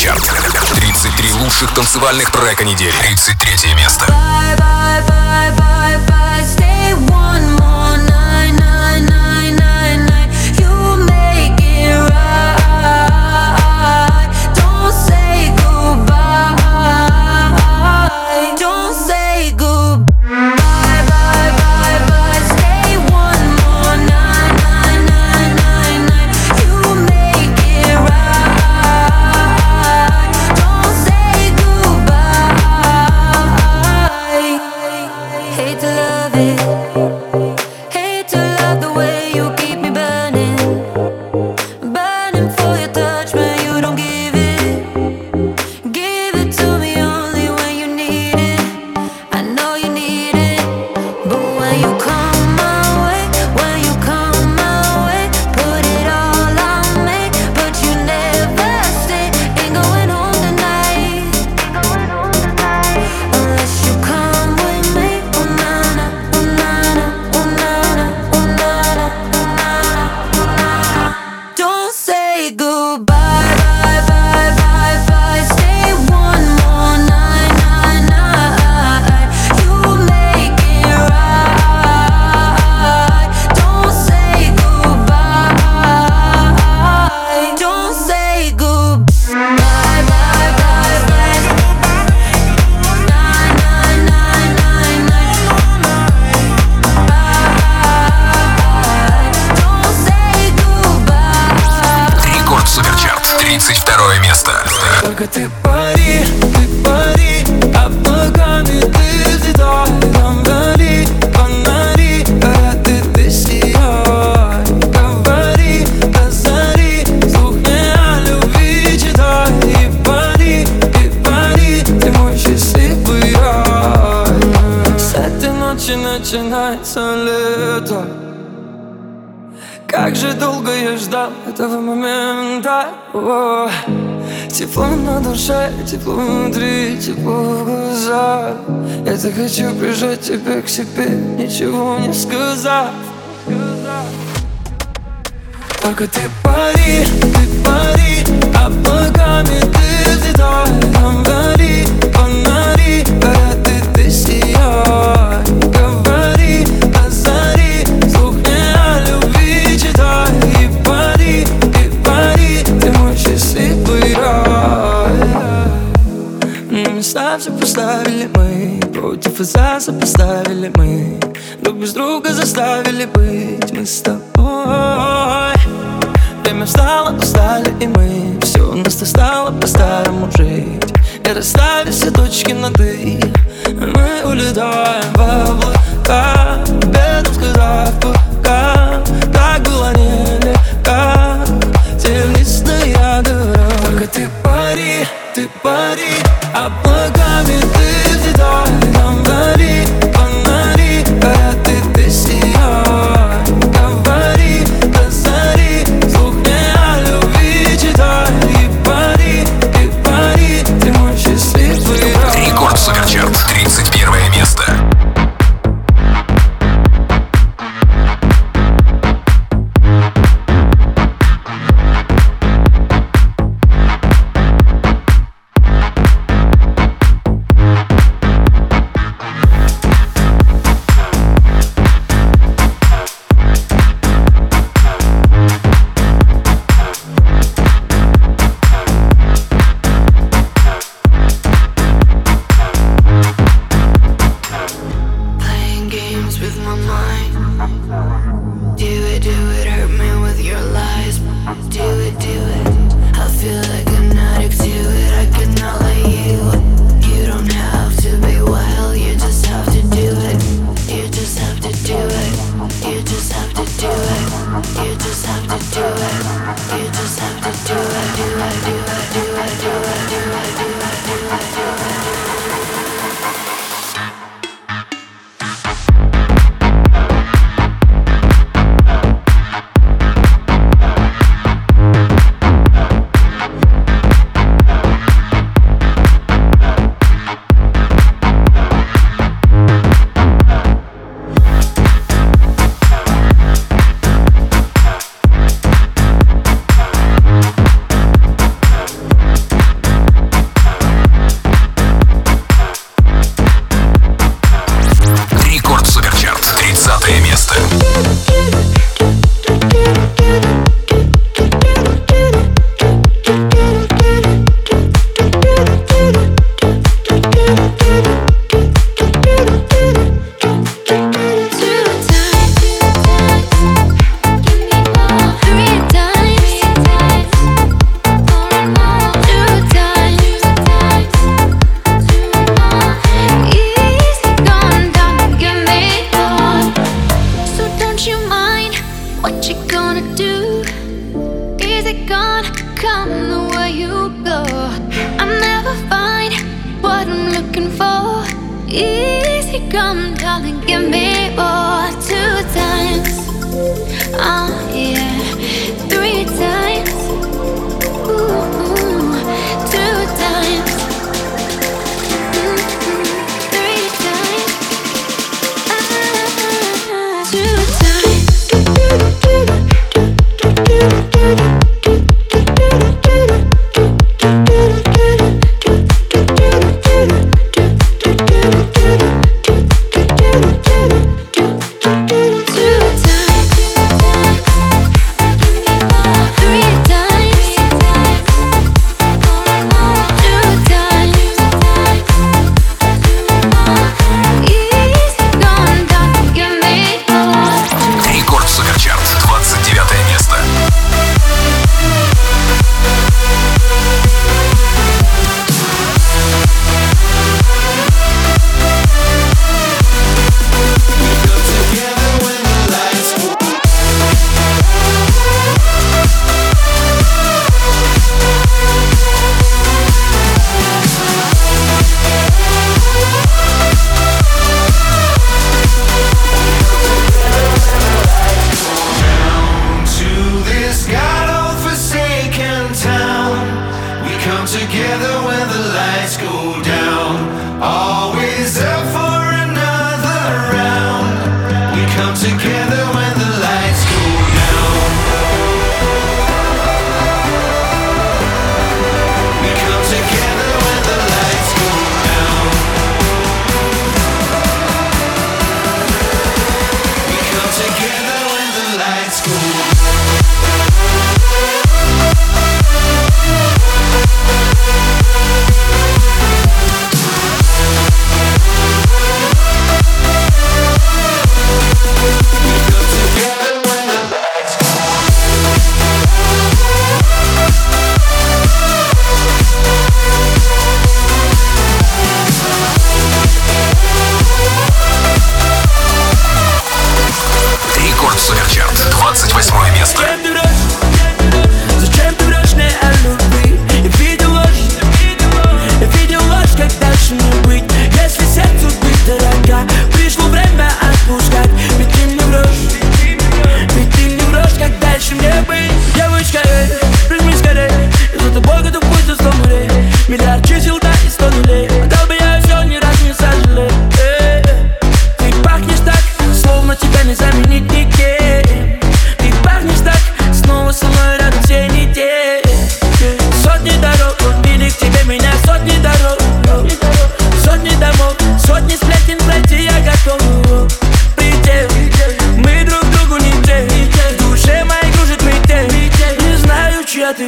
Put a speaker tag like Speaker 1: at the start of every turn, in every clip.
Speaker 1: Суперчарт. 33 лучших танцевальных трека недели. 33 место.
Speaker 2: Bye, bye, bye, bye, bye.
Speaker 3: Пари, ты пари Облаками ты взлетай Там вдали фонари Слух мне о любви читай И пари, и пари Ты мой счастливый ночи начинается лето как же долго я ждал этого момента? О, Тепло на душе, тепло внутри, тепло в глазах. Я так хочу прижать тебя к себе, ничего не сказав. Только ты пари, ты пари Облаками ты взлетай Там вдали поставили мы Против и за сопоставили мы. Друг без друга заставили быть Мы с тобой. Время встало, устали и мы. Все у нас стало по-старому жить. И расставив все точки над «и» Мы улетаем в облака. Бедом сказав пока Так было нелегко. Тернистая дорога Только ты пари, ты пари Облаками ты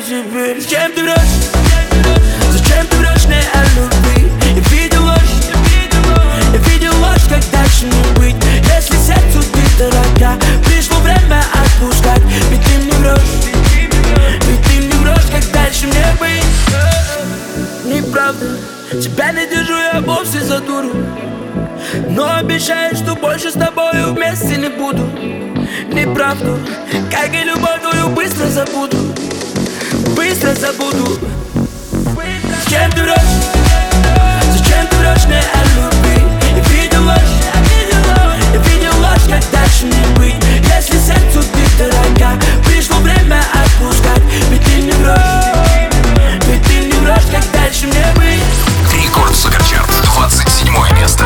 Speaker 3: теперь Зачем ты врешь? Зачем ты
Speaker 4: врешь мне о любви? Я видел ложь, я видел ложь, как дальше не быть. Если сердцу
Speaker 3: ты дорога, пришло время отпускать. Ведь ты мне
Speaker 4: врешь, ведь ты мне врешь, как дальше мне быть. Неправда, тебя не держу я вовсе за дуру. Но обещаю, что больше с тобою вместе не буду. Неправду, как и любовь твою быстро забуду быстро забуду. Зачем ты врешь? Зачем ты врешь? Мне
Speaker 3: о любви? Я видел ложь, я видел ложь, как дальше не быть. Если сердцу ты дорога, пришло время
Speaker 1: отпускать. Ведь ты не
Speaker 4: врешь, ведь ты не врешь,
Speaker 5: как дальше мне быть. Рекорд Суперчарт, 27 место.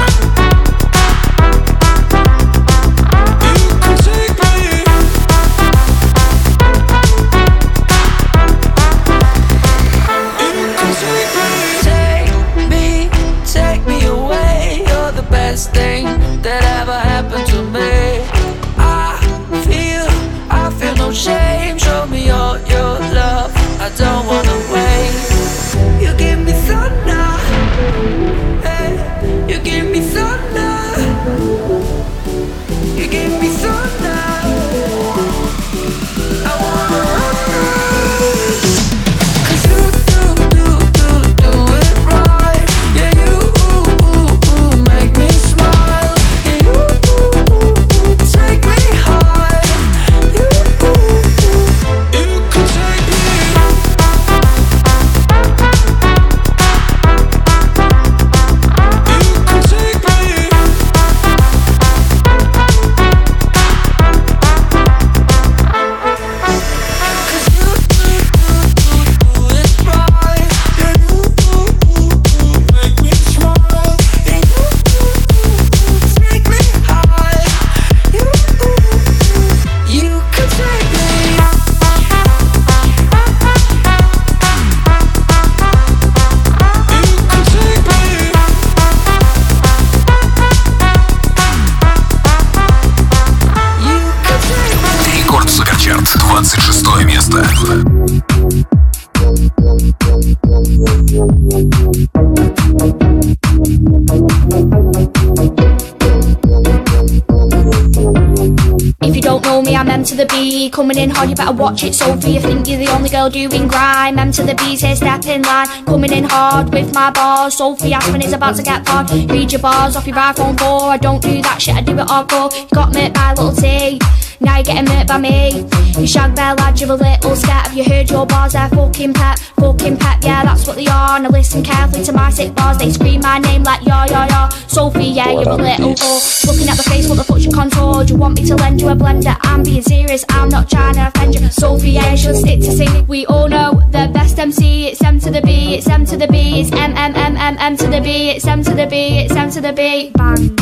Speaker 5: Watch it. Sophie, you think you're the only girl doing grime. M to the B, here, step in line, coming in hard with my bars. Sophie Aspen is about to get hard. Read your bars off your iPhone 4. I don't do that shit, I do it hardcore. You got me by little T. Now you're getting murked by me. You shag bear lad, you're a little scat. Have you heard your bars? They're fucking pep, fucking pep. Yeah, that's what they are. Now listen carefully to my sick bars. They scream my name like yo yo yo. Sophie, yeah, you're a little whore. Looking at the face, what the fuck's your contour? Do you want me to lend you a blender? I'm being serious, I'm not trying to offend you. Sophie, yeah, you should stick to singing. We all know the best MC. It's M to the B, it's M to the B, it's M M M M M to the B, it's M to the B, it's M to the B. Bang.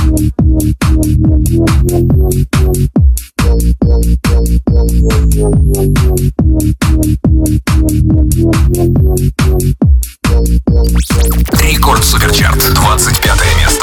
Speaker 1: Рекорд Суперчарт, 25 место.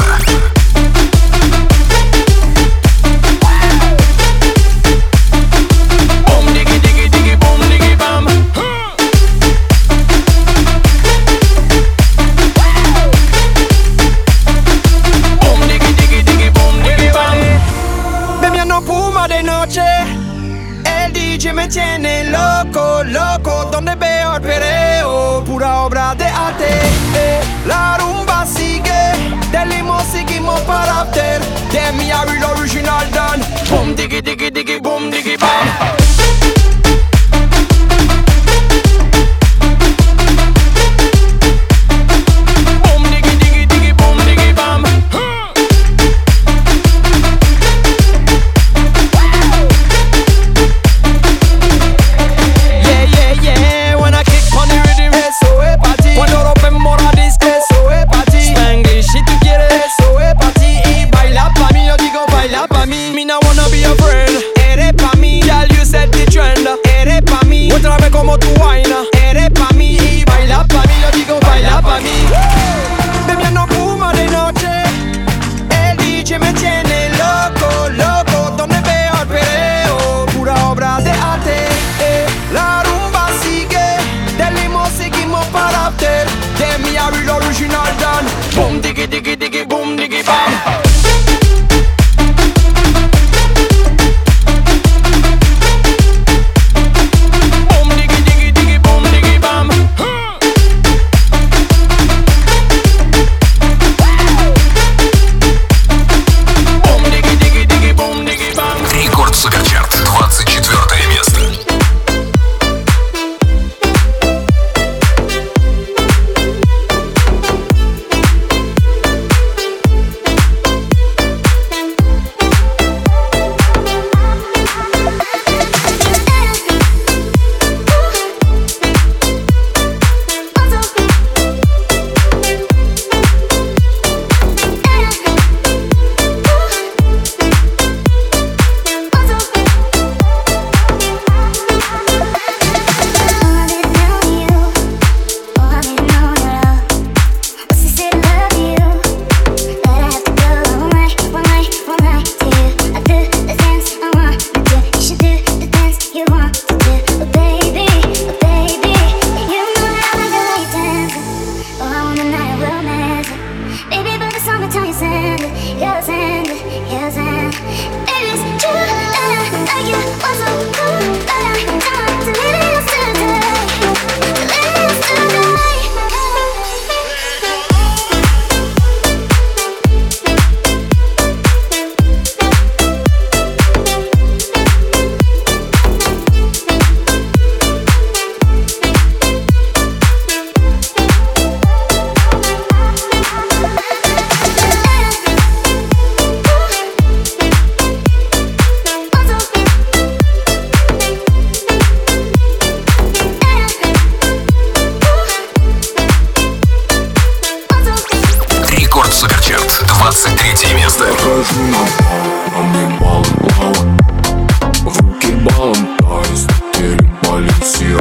Speaker 6: В руки балом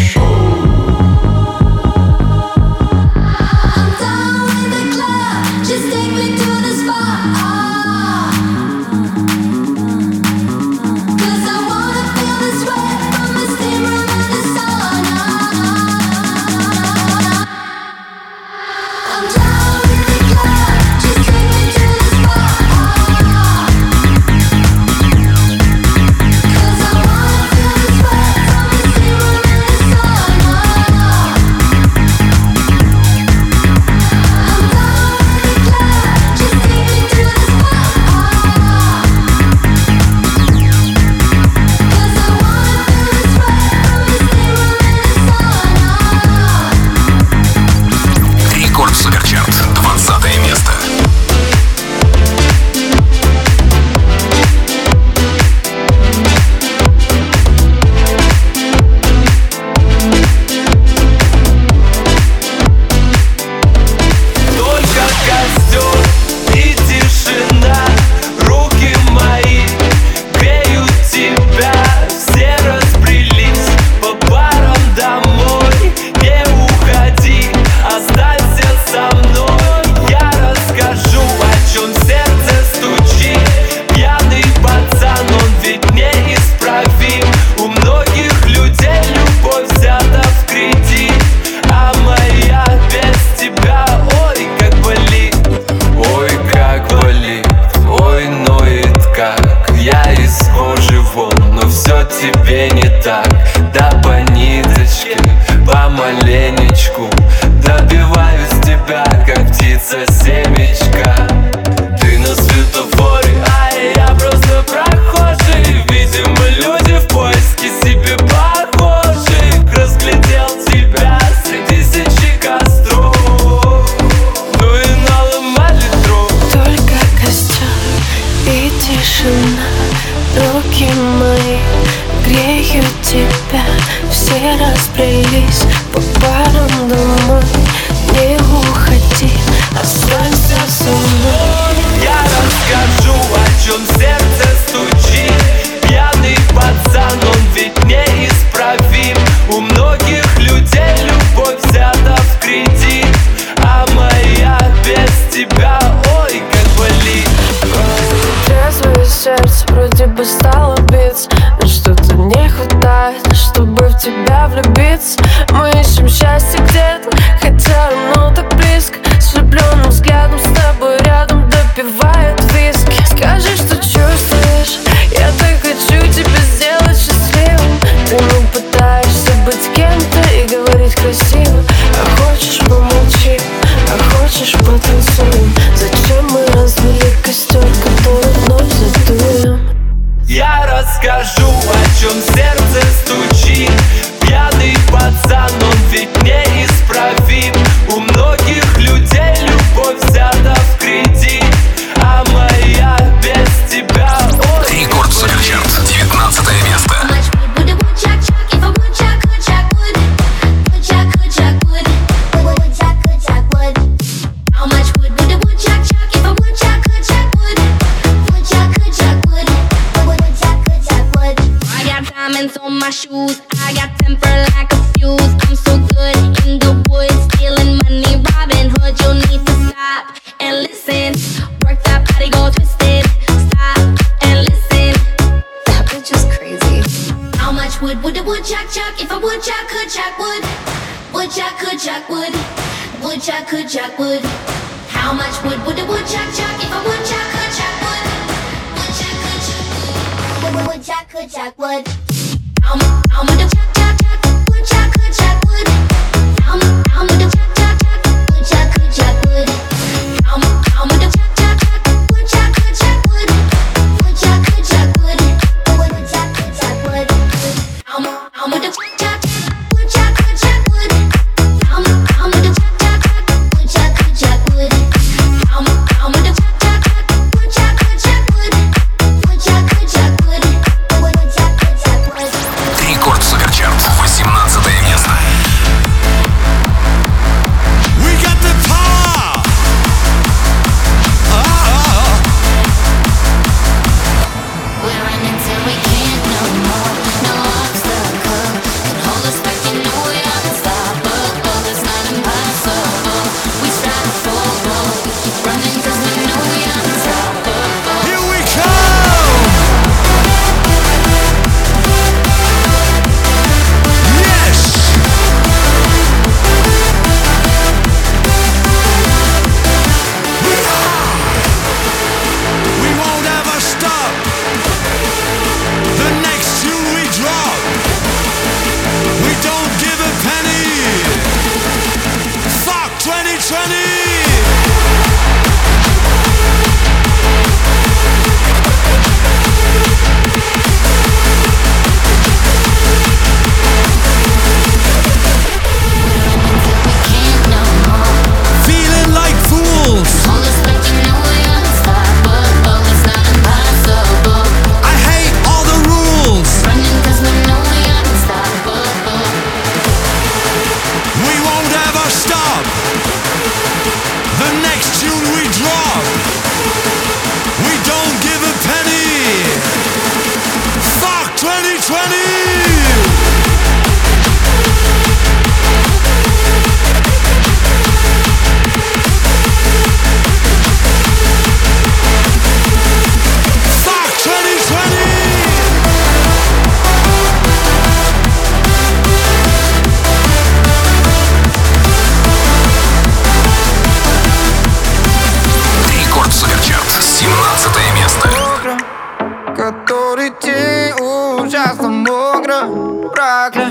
Speaker 7: просто
Speaker 8: мокро прокля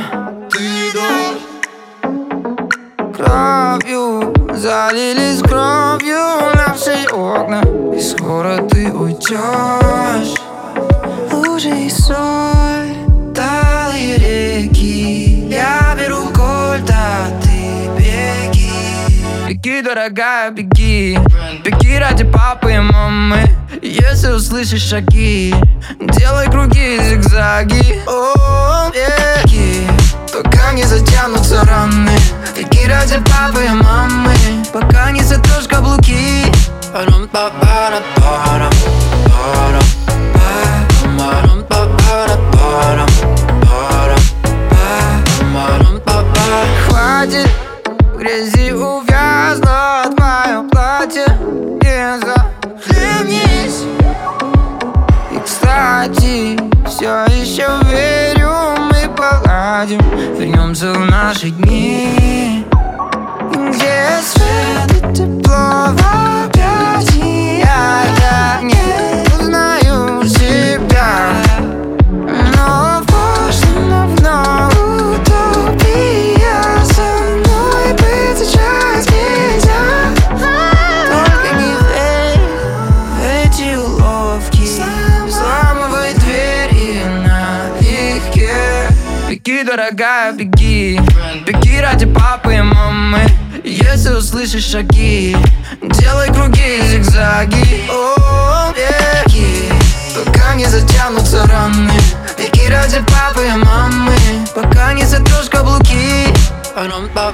Speaker 8: Ты не
Speaker 9: дашь
Speaker 2: Кровью залились кровью наши окна. И скоро ты уйдешь Лужи и соль, талые реки. Я беру кольт, а ты беги. Беги, дорогая, беги. Беги ради папы и мамы. Если услышишь шаги Делай круги и зигзаги. О, беги Пока не затянутся раны. Беги ради папы и мамы. Пока не затрешь каблуки. Парам па пара парам парам парам па пара парам парам парам па Хватит в грязи увязнуть мое платье кстати, все еще верю, мы поладим. Вернемся в наши дни. Где свет и тепло в объятиях? Я дорогая, беги. Беги ради папы и мамы. Если услышишь шаги Делай круги и зигзаги. О, беги. Пока не затянутся раны. Беги ради папы и мамы. Пока не затрешь каблуки. Парам па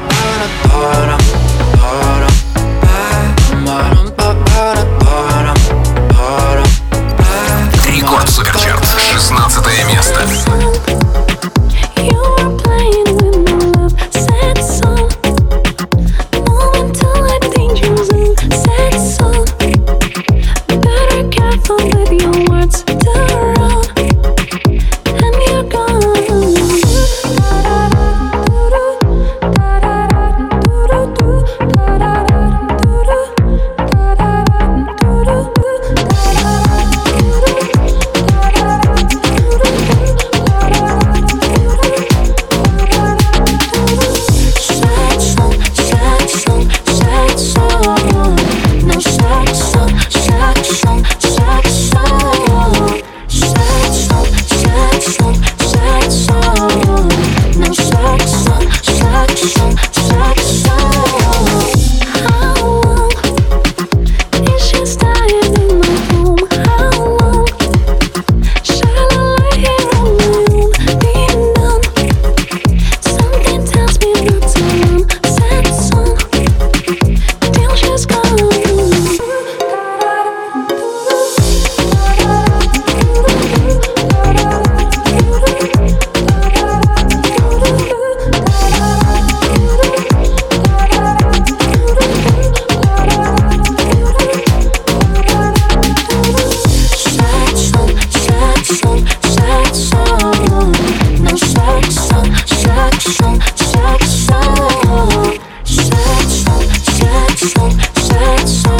Speaker 10: song,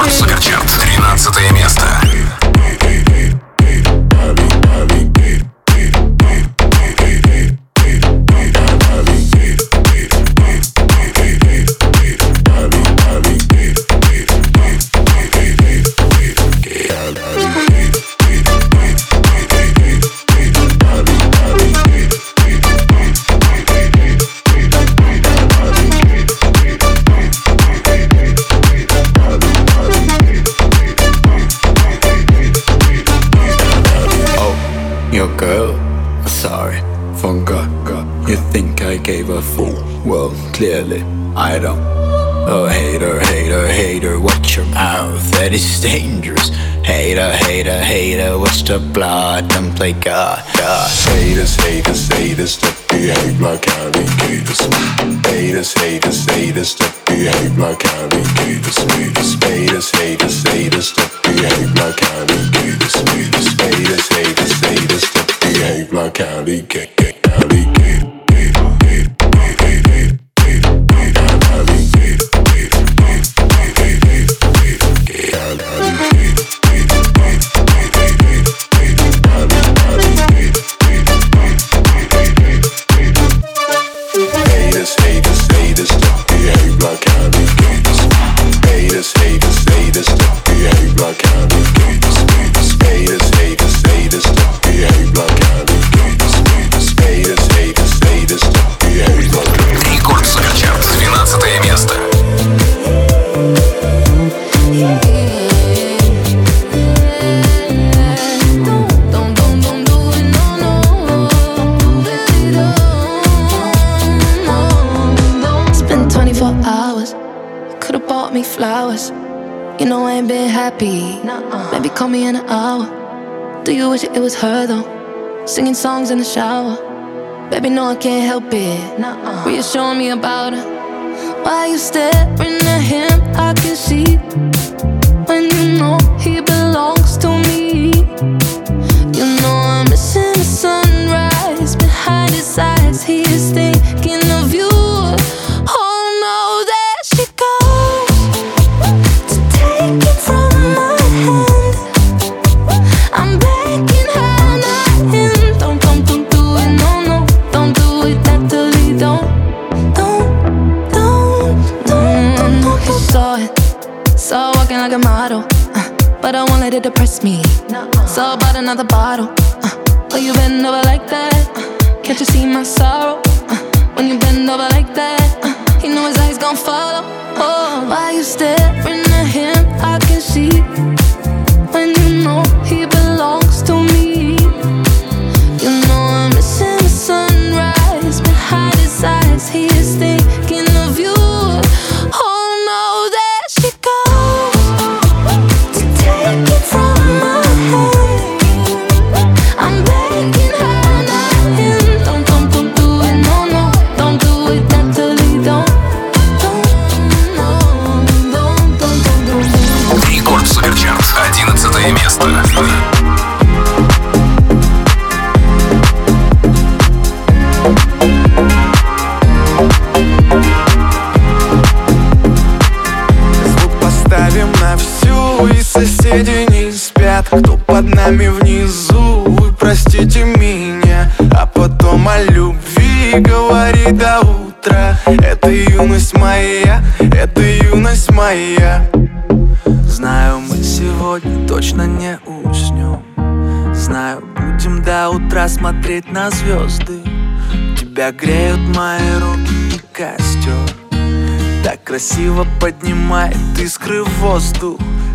Speaker 1: Рекорд Суперчарт, 13 место.
Speaker 11: Clearly, I don't. Oh, hater, hater, hater, watch your mouth, that is dangerous. Hater, hater, hater, watch the blood, don't play God, God.
Speaker 6: Haters, haters, haters that behave like alligators. Haters, haters, haters that behave like alligators. Haters, haters, haters, that behave like alligators. Haters, haters, haters that behave like alligators.
Speaker 12: You know I ain't been happy. Maybe call me in an hour. Do you wish it was her though? Singing songs in the shower. Baby, no, I can't help it. Reassuring me about her. Why you staring at him? I can see when you know he belongs to me. You know I'm missing the sunrise behind his eyes. He is thinking of you. It me. So about another bottle. Uh, oh, you bend over like that. Uh, can't you see my sorrow? Uh, when you bend over like that, uh, you know his eyes gon' follow. Oh, why you staring at him? I can see
Speaker 13: моя Это юность моя. Знаю, мы сегодня точно не уснем. Знаю, будем до утра смотреть на звезды. Тебя греют мои руки и костер. Так красиво поднимает искры в воздух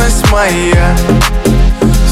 Speaker 13: юность моя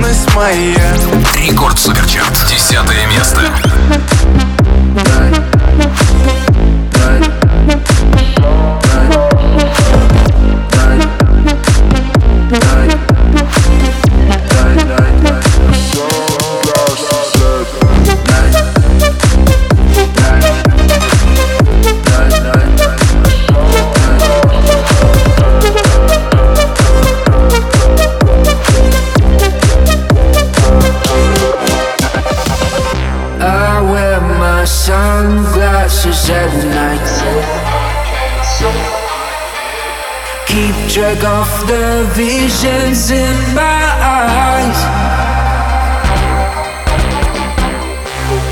Speaker 13: юность моя
Speaker 1: Рекорд Суперчарт. Десятое место.
Speaker 3: shake off the visions in my eyes.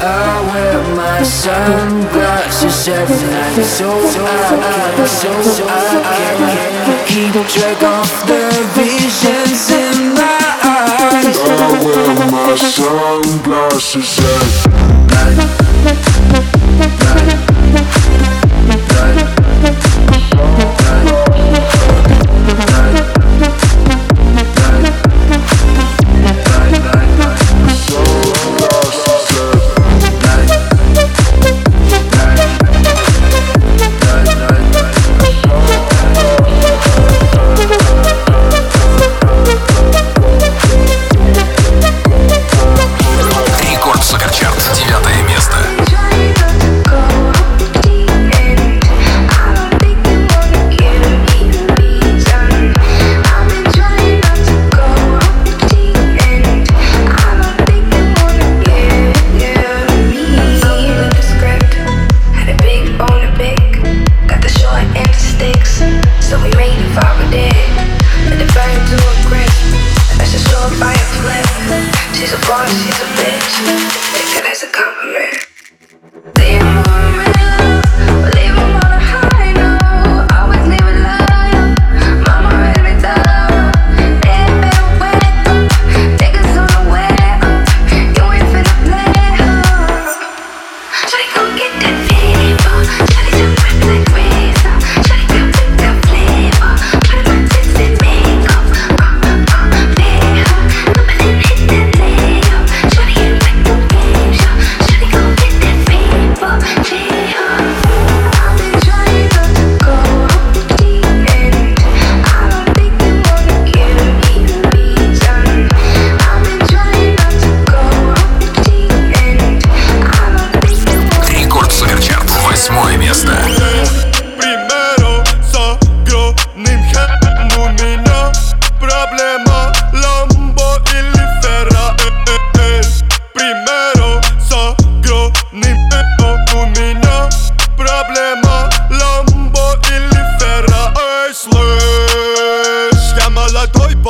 Speaker 3: I wear my sunglasses every night, so I, so I can keep track of the visions in my eyes.
Speaker 6: I wear my sunglasses
Speaker 14: every night, night.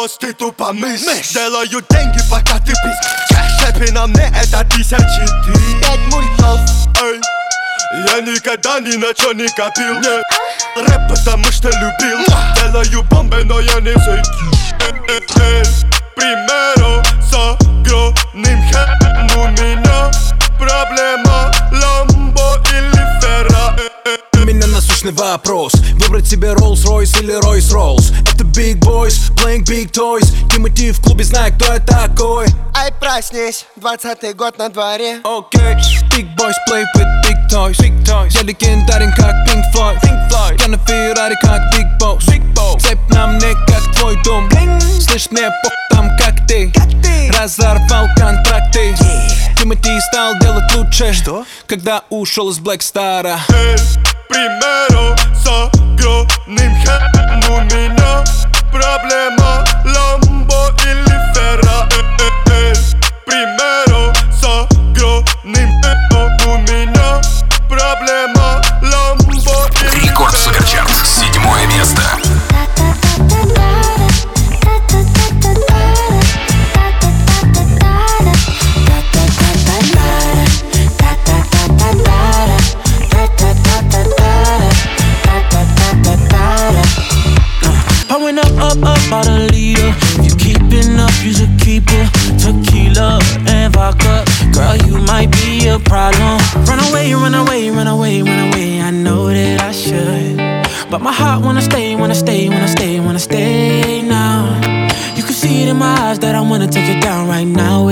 Speaker 14: Молодой босс, ты тупо мышь Делаю деньги, пока ты пись Шепи на мне это тысячи ты Пять мультов, эй я никогда ни на чё не копил, нет Рэп потому что любил Делаю бомбы, но я не зайду Примеру с огромным хэм У меня проблема Ламбо или Ферра
Speaker 15: У насущный вопрос. Выбрать себе Rolls-Royce или Royce-Rolls. Это Big Boys, playing big toys. Тимати в клубе, знает, кто я такой.
Speaker 16: Ай, проснись, двадцатый год на дворе.
Speaker 15: Окей, Big Boys play with big toys. Big toys. Я легендарен, как Pink Floyd. Pink Floyd. Я на Феррари, как Big Boss. Big Boss. Цепь на мне, как твой дом. Слышь, мне пох там, как ты. Разорвал контракты. Тимати стал делать лучше. Что? Когда ушел из Black Star
Speaker 14: Примеру с огромным хэм У меня проблема Ламбо или Ферра Примеру с огромным хэм У меня проблема Ламбо или
Speaker 1: Рекорд Суперчарт. Седьмое место.
Speaker 10: Pouring up, up, up, out a leader. If you keeping up, you should keep it. Tequila and vodka. Girl, you might be a problem. Run away, run away, run away, run away. I know that I should. But my heart wanna stay, wanna stay, wanna stay, wanna stay now. You can see it in my eyes that I wanna take it down right now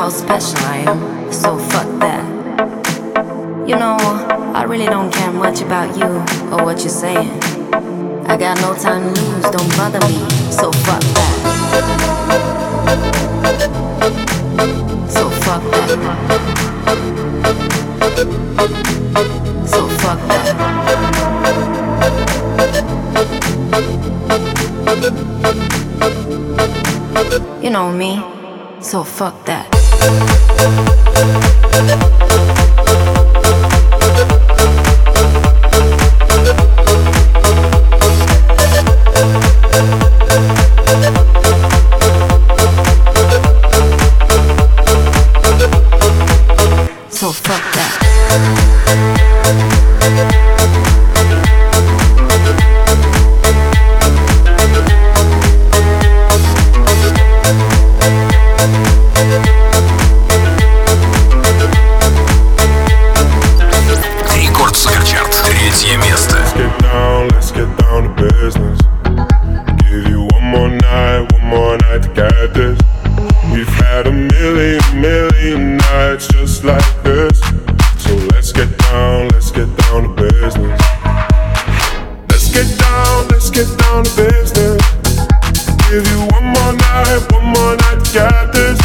Speaker 17: how special I am, so fuck that. You know, I really don't care much about you or what you're saying. I got no time to lose, don't bother me, so fuck that. So fuck that. So fuck that. You know me, so fuck that.
Speaker 18: thank you one more night, yeah, this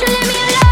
Speaker 18: you
Speaker 2: leave me alone?